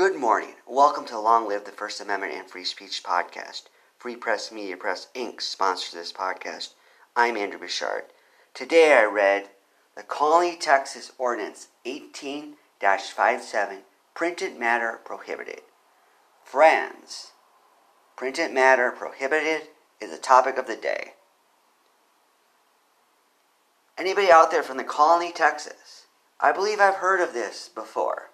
Good morning. Welcome to Long Live the First Amendment and Free Speech podcast. Free Press Media Press Inc. sponsors this podcast. I'm Andrew Bouchard. Today I read the Colony, Texas Ordinance 18 57 Printed Matter Prohibited. Friends, printed matter prohibited is the topic of the day. Anybody out there from the Colony, Texas? I believe I've heard of this before.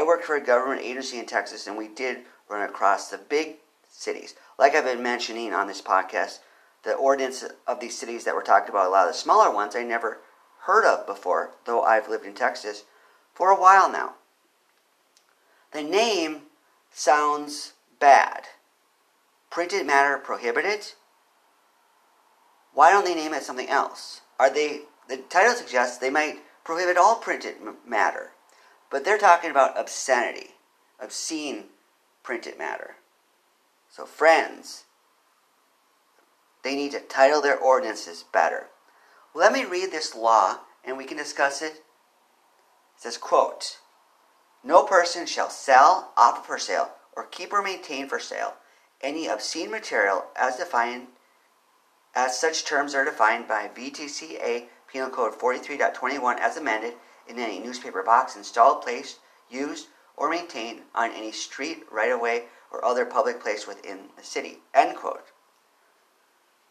I worked for a government agency in Texas and we did run across the big cities. Like I've been mentioning on this podcast, the ordinance of these cities that we're talking about, a lot of the smaller ones I never heard of before, though I've lived in Texas for a while now. The name sounds bad. Printed matter prohibited? Why don't they name it something else? Are they the title suggests they might prohibit all printed matter. But they're talking about obscenity, obscene printed matter. So, friends, they need to title their ordinances better. Let me read this law and we can discuss it. It says, quote, No person shall sell, offer for sale, or keep or maintain for sale any obscene material as defined as such terms are defined by VTCA Penal Code 43.21 as amended in any newspaper box installed, placed, used, or maintained on any street, right of way, or other public place within the city. End quote.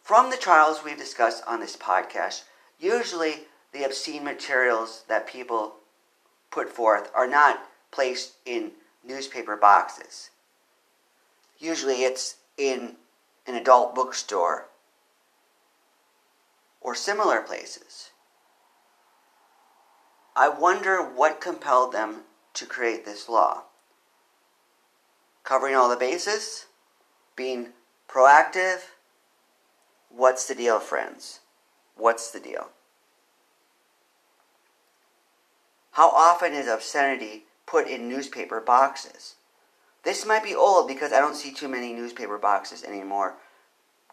From the trials we've discussed on this podcast, usually the obscene materials that people put forth are not placed in newspaper boxes. Usually it's in an adult bookstore or similar places. I wonder what compelled them to create this law. Covering all the bases? Being proactive? What's the deal, friends? What's the deal? How often is obscenity put in newspaper boxes? This might be old because I don't see too many newspaper boxes anymore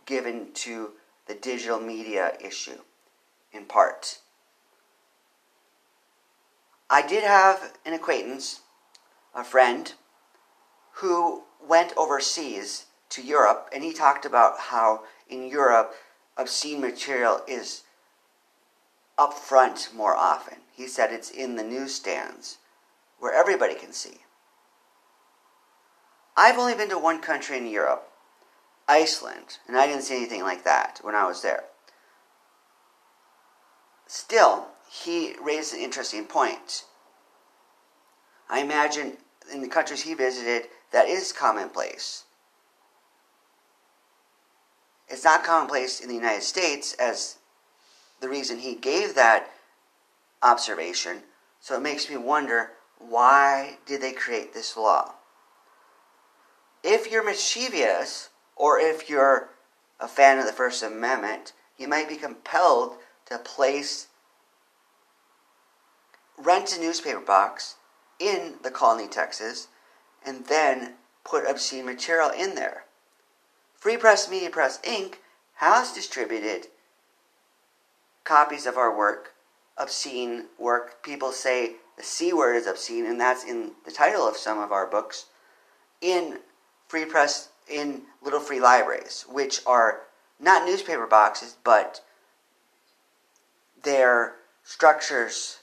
given to the digital media issue in part. I did have an acquaintance, a friend, who went overseas to Europe and he talked about how in Europe obscene material is up front more often. He said it's in the newsstands where everybody can see. I've only been to one country in Europe, Iceland, and I didn't see anything like that when I was there. Still, he raised an interesting point. I imagine in the countries he visited, that is commonplace. It's not commonplace in the United States as the reason he gave that observation. So it makes me wonder why did they create this law? If you're mischievous or if you're a fan of the First Amendment, you might be compelled to place rent a newspaper box in the colony, Texas, and then put obscene material in there. Free Press Media Press Inc. has distributed copies of our work, obscene work. People say the C word is obscene, and that's in the title of some of our books, in free press, in little free libraries, which are not newspaper boxes, but they're structures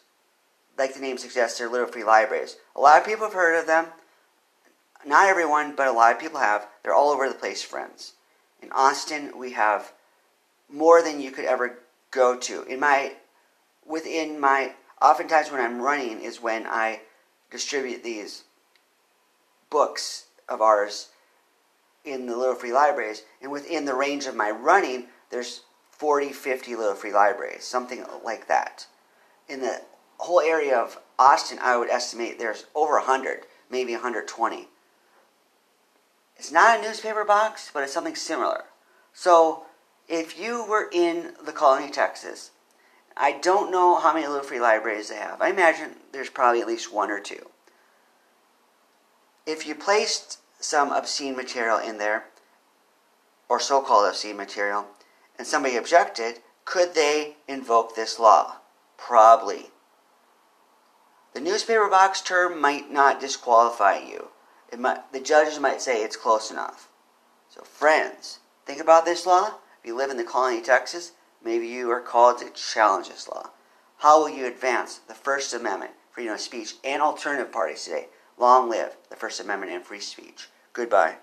like the name suggests, they're little free libraries. A lot of people have heard of them. Not everyone, but a lot of people have. They're all over the place, friends. In Austin, we have more than you could ever go to. In my, within my, oftentimes when I'm running is when I distribute these books of ours in the little free libraries. And within the range of my running, there's 40, 50 little free libraries, something like that. In the whole area of Austin, I would estimate there's over 100, maybe 120. It's not a newspaper box, but it's something similar. So, if you were in the colony, Texas, I don't know how many little free libraries they have. I imagine there's probably at least one or two. If you placed some obscene material in there, or so called obscene material, and somebody objected, could they invoke this law? Probably. The newspaper box term might not disqualify you. It might, the judges might say it's close enough. So, friends, think about this law. If you live in the colony of Texas, maybe you are called to challenge this law. How will you advance the First Amendment, freedom of speech, and alternative parties today? Long live the First Amendment and free speech. Goodbye.